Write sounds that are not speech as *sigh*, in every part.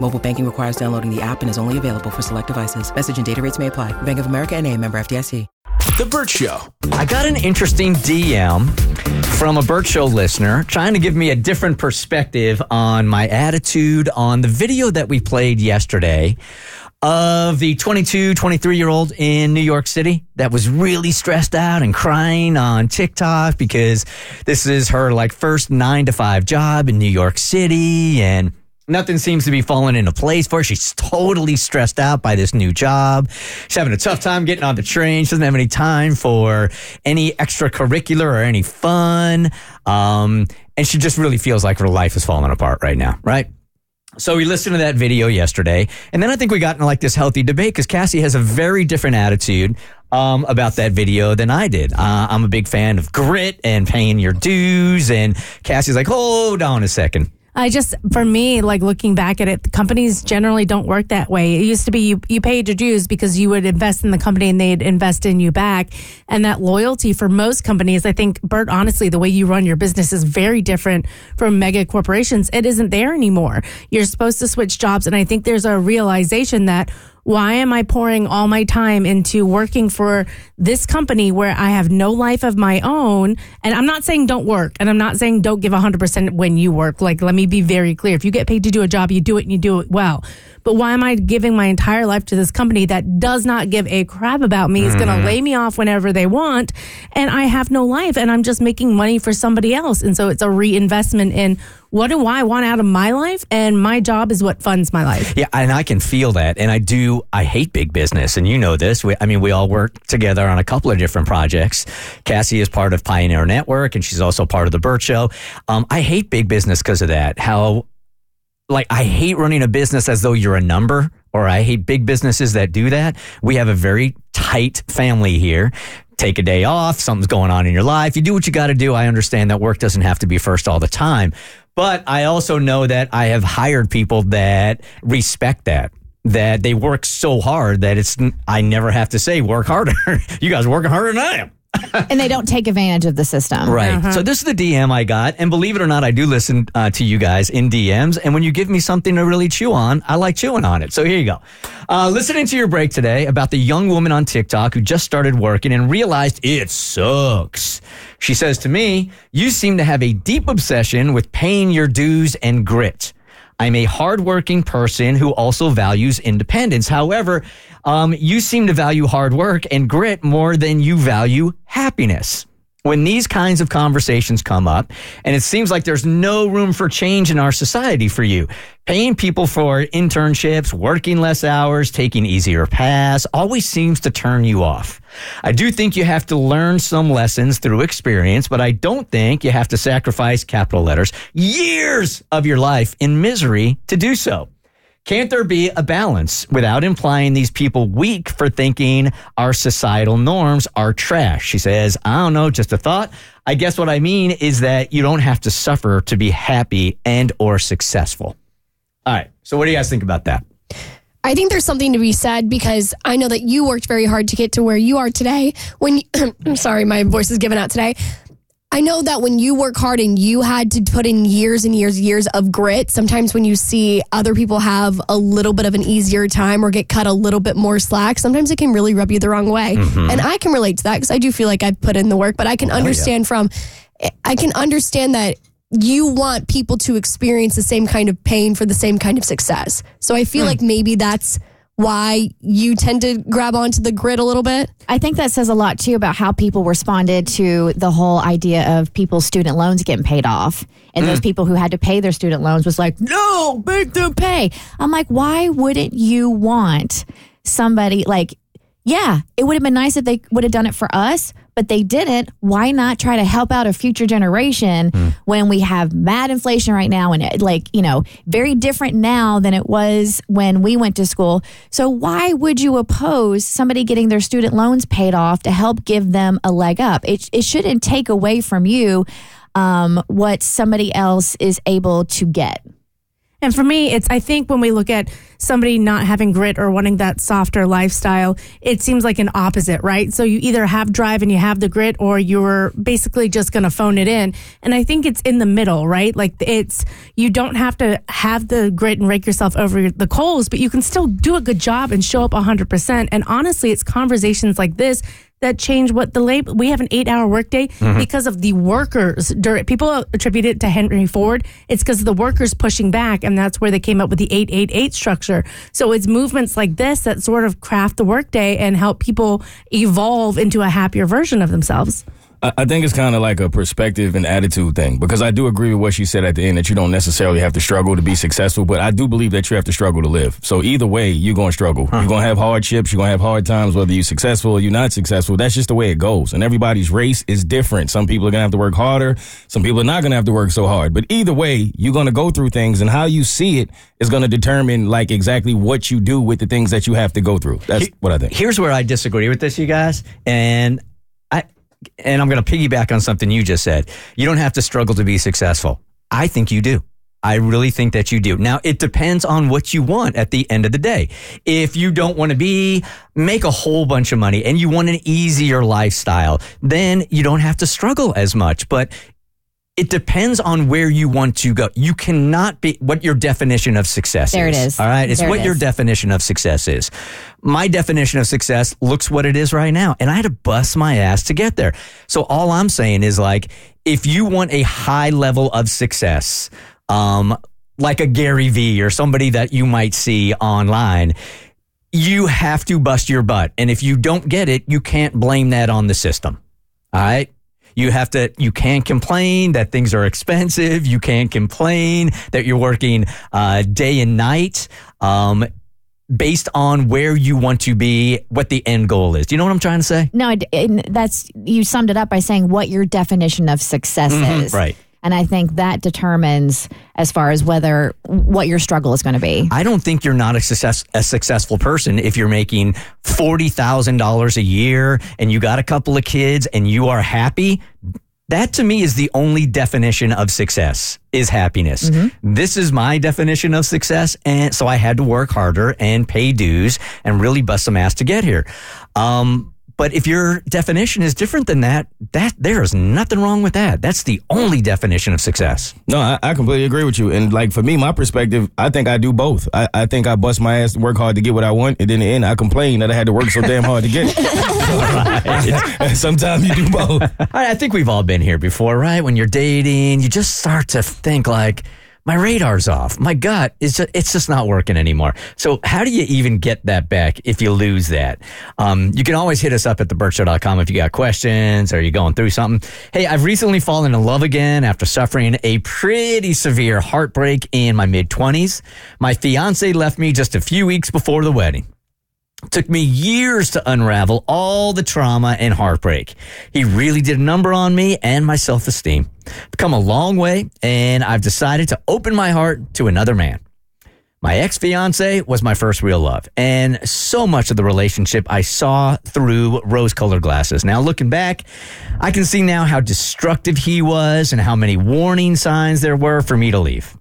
Mobile banking requires downloading the app and is only available for select devices. Message and data rates may apply. Bank of America and a member FDIC. The Burt Show. I got an interesting DM from a Burt Show listener trying to give me a different perspective on my attitude on the video that we played yesterday of the 22, 23 year old in New York City that was really stressed out and crying on TikTok because this is her like first nine to five job in New York City and Nothing seems to be falling into place for her. She's totally stressed out by this new job. She's having a tough time getting on the train. She doesn't have any time for any extracurricular or any fun. Um, and she just really feels like her life is falling apart right now, right? So we listened to that video yesterday, and then I think we got into like this healthy debate because Cassie has a very different attitude um, about that video than I did. Uh, I'm a big fan of grit and paying your dues, and Cassie's like, hold on a second. I just, for me, like looking back at it, companies generally don't work that way. It used to be you, you paid your dues because you would invest in the company and they'd invest in you back. And that loyalty for most companies, I think, Burt, honestly, the way you run your business is very different from mega corporations. It isn't there anymore. You're supposed to switch jobs. And I think there's a realization that why am I pouring all my time into working for this company where I have no life of my own? And I'm not saying don't work and I'm not saying don't give 100% when you work. Like, let me be very clear. If you get paid to do a job, you do it and you do it well. But why am I giving my entire life to this company that does not give a crap about me? Is going to lay me off whenever they want. And I have no life and I'm just making money for somebody else. And so it's a reinvestment in what do I want out of my life? And my job is what funds my life. Yeah, and I can feel that. And I do, I hate big business. And you know this. We, I mean, we all work together on a couple of different projects. Cassie is part of Pioneer Network, and she's also part of the Burt Show. Um, I hate big business because of that. How, like, I hate running a business as though you're a number, or I hate big businesses that do that. We have a very tight family here take a day off, something's going on in your life. You do what you got to do. I understand that work doesn't have to be first all the time. But I also know that I have hired people that respect that. That they work so hard that it's I never have to say work harder. *laughs* you guys are working harder than I am. *laughs* and they don't take advantage of the system. Right. So this is the DM I got, and believe it or not, I do listen uh, to you guys in DMs. And when you give me something to really chew on, I like chewing on it. So here you go. Uh, listening to your break today about the young woman on TikTok who just started working and realized it sucks. She says to me, "You seem to have a deep obsession with paying your dues and grit." I'm a hardworking person who also values independence. However, um, you seem to value hard work and grit more than you value happiness. When these kinds of conversations come up, and it seems like there's no room for change in our society for you, paying people for internships, working less hours, taking easier paths always seems to turn you off. I do think you have to learn some lessons through experience, but I don't think you have to sacrifice capital letters years of your life in misery to do so. Can't there be a balance without implying these people weak for thinking our societal norms are trash? She says, I don't know, just a thought. I guess what I mean is that you don't have to suffer to be happy and or successful. All right. So what do you guys think about that? I think there's something to be said because I know that you worked very hard to get to where you are today. When you, *clears throat* I'm sorry, my voice is giving out today. I know that when you work hard and you had to put in years and years, years of grit, sometimes when you see other people have a little bit of an easier time or get cut a little bit more slack, sometimes it can really rub you the wrong way. Mm-hmm. And I can relate to that because I do feel like I've put in the work, but I can oh, understand from, I can understand that you want people to experience the same kind of pain for the same kind of success. So I feel hmm. like maybe that's why you tend to grab onto the grid a little bit? I think that says a lot too about how people responded to the whole idea of people's student loans getting paid off. And those mm. people who had to pay their student loans was like, no, make them pay. I'm like, why wouldn't you want somebody like, yeah, it would have been nice if they would have done it for us, but they didn't. Why not try to help out a future generation when we have mad inflation right now and it, like, you know, very different now than it was when we went to school. So why would you oppose somebody getting their student loans paid off to help give them a leg up? It, it shouldn't take away from you um, what somebody else is able to get. And for me, it's I think when we look at somebody not having grit or wanting that softer lifestyle, it seems like an opposite, right? So you either have drive and you have the grit or you're basically just going to phone it in. And I think it's in the middle, right? Like it's you don't have to have the grit and rake yourself over the coals, but you can still do a good job and show up 100%. And honestly, it's conversations like this that change what the labor. We have an eight-hour workday mm-hmm. because of the workers. People attribute it to Henry Ford. It's because of the workers pushing back, and that's where they came up with the eight-eight-eight structure. So it's movements like this that sort of craft the workday and help people evolve into a happier version of themselves. I think it's kind of like a perspective and attitude thing because I do agree with what she said at the end that you don't necessarily have to struggle to be successful, but I do believe that you have to struggle to live. So either way, you're going to struggle. You're going to have hardships. You're going to have hard times, whether you're successful or you're not successful. That's just the way it goes. And everybody's race is different. Some people are going to have to work harder. Some people are not going to have to work so hard. But either way, you're going to go through things and how you see it is going to determine like exactly what you do with the things that you have to go through. That's what I think. Here's where I disagree with this, you guys, and and I'm going to piggyback on something you just said. You don't have to struggle to be successful. I think you do. I really think that you do. Now, it depends on what you want at the end of the day. If you don't want to be, make a whole bunch of money and you want an easier lifestyle, then you don't have to struggle as much. But it depends on where you want to go. You cannot be what your definition of success There it is. is. All right. It's There it what your definition of success is. My definition of success looks what it is right now. And I had to bust my ass to get there. So all I'm saying is like, if you want a high level of success, um, like a Gary Vee or somebody that you might see online, you have to bust your butt. And if you don't get it, you can't blame that on the system. All right. You have to, you can't complain that things are expensive. You can't complain that you're working uh, day and night um, based on where you want to be, what the end goal is. Do you know what I'm trying to say? No, that's you summed it up by saying what your definition of success mm-hmm, is. right. And I think that determines as far as whether what your struggle is going to be. I don't think you're not a success a successful person if you're making forty thousand dollars a year and you got a couple of kids and you are happy. That to me is the only definition of success is happiness. This is my definition of success. And so I had to work harder and pay dues and really bust some ass to get here. Um, but if your definition is different than that, that there is nothing wrong with that. That's the only definition of success. No, I, I completely agree with you. And like for me, my perspective, I think I do both. I, I think I bust my ass, work hard to get what I want, and then in the end, I complain that I had to work so damn hard to get it. *laughs* *laughs* Sometimes you do both. I I think we've all been here before, right? When you're dating, you just start to think like, my radar's off. My gut is just, it's just not working anymore. So how do you even get that back if you lose that? Um, you can always hit us up at theburtshow.com if you got questions or you're going through something. Hey, I've recently fallen in love again after suffering a pretty severe heartbreak in my mid 20s. My fiance left me just a few weeks before the wedding. Took me years to unravel all the trauma and heartbreak. He really did a number on me and my self esteem. I've come a long way, and I've decided to open my heart to another man. My ex fiance was my first real love, and so much of the relationship I saw through rose colored glasses. Now, looking back, I can see now how destructive he was and how many warning signs there were for me to leave.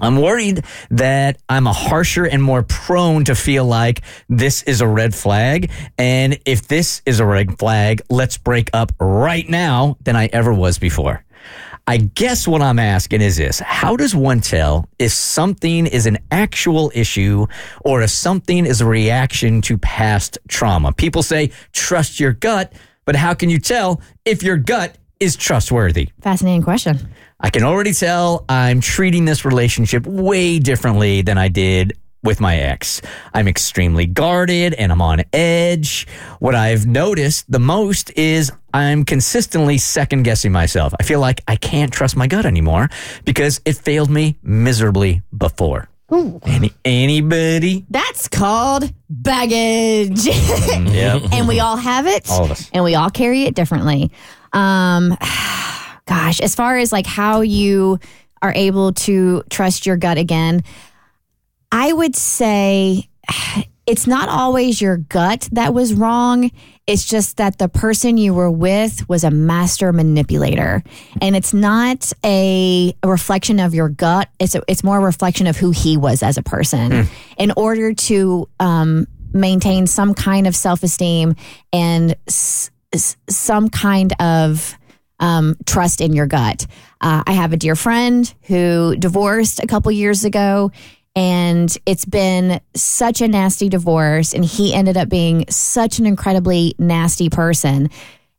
I'm worried that I'm a harsher and more prone to feel like this is a red flag. And if this is a red flag, let's break up right now than I ever was before. I guess what I'm asking is this How does one tell if something is an actual issue or if something is a reaction to past trauma? People say, trust your gut, but how can you tell if your gut is trustworthy? Fascinating question. I can already tell I'm treating this relationship way differently than I did with my ex. I'm extremely guarded and I'm on edge. What I've noticed the most is I'm consistently second guessing myself. I feel like I can't trust my gut anymore because it failed me miserably before. Any, anybody? That's called baggage. *laughs* Mm, yep. and we all have it. All of us. And we all carry it differently. Um, *sighs* gosh, as far as like how you are able to trust your gut again, I would say *sighs* it's not always your gut that was wrong. It's just that the person you were with was a master manipulator. And it's not a, a reflection of your gut. It's a, it's more a reflection of who he was as a person. In order to um, maintain some kind of self-esteem and s- s- some kind of um, trust in your gut. Uh, I have a dear friend who divorced a couple years ago, and it's been such a nasty divorce. And he ended up being such an incredibly nasty person.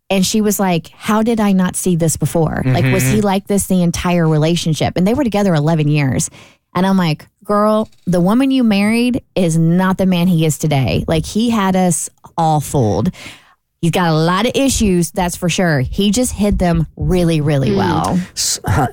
And she was like, How did I not see this before? Like, was he like this the entire relationship? And they were together 11 years. And I'm like, Girl, the woman you married is not the man he is today. Like, he had us all fooled. He's got a lot of issues, that's for sure. He just hid them really, really well.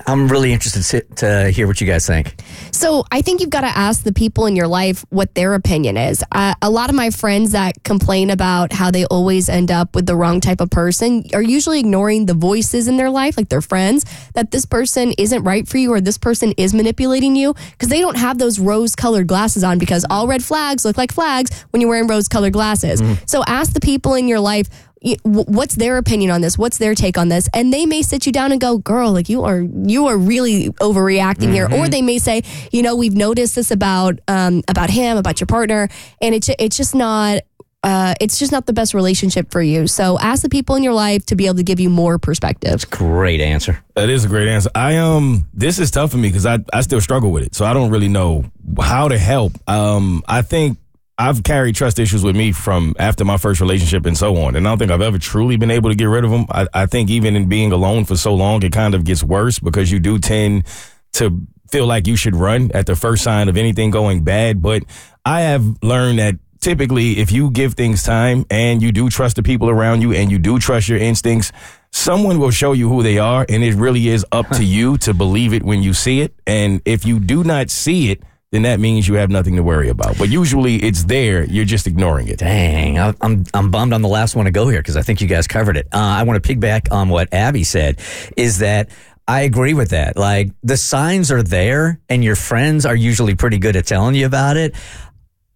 I'm really interested to, to hear what you guys think. So I think you've got to ask the people in your life what their opinion is. Uh, a lot of my friends that complain about how they always end up with the wrong type of person are usually ignoring the voices in their life, like their friends, that this person isn't right for you or this person is manipulating you because they don't have those rose colored glasses on because all red flags look like flags when you're wearing rose colored glasses. So ask the people in your life y- wh- what's their opinion on this what's their take on this and they may sit you down and go girl like you are you are really overreacting here or they may say you know we've noticed this about um about him about your partner and it's it's just not uh, it's just not the best relationship for you. So ask the people in your life to be able to give you more perspective. Great answer. That is a great answer. I um, this is tough for me because I I still struggle with it, so I don't really know how to help. Um, I think I've carried trust issues with me from after my first relationship and so on, and I don't think I've ever truly been able to get rid of them. I, I think even in being alone for so long, it kind of gets worse because you do tend to feel like you should run at the first sign of anything going bad. But I have learned that typically if you give things time and you do trust the people around you and you do trust your instincts, someone will show you who they are and it really is up to you to believe it when you see it. And if you do not see it, then that means you have nothing to worry about. But usually it's there, you're just ignoring it. Dang, I'm I'm bummed I'm the last one to go here because I think you guys covered it. Uh, I want to piggyback on what Abby said. Is that I agree with that. Like the signs are there, and your friends are usually pretty good at telling you about it.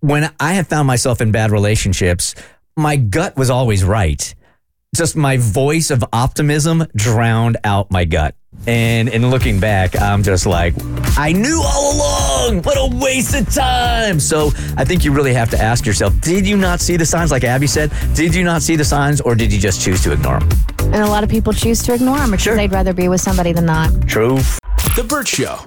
When I have found myself in bad relationships, my gut was always right. Just my voice of optimism drowned out my gut. And in looking back, I'm just like, I knew all along. What a waste of time. So I think you really have to ask yourself, did you not see the signs? Like Abby said, did you not see the signs or did you just choose to ignore them? And a lot of people choose to ignore them because Sure. they'd rather be with somebody than not. True. The Burt Show.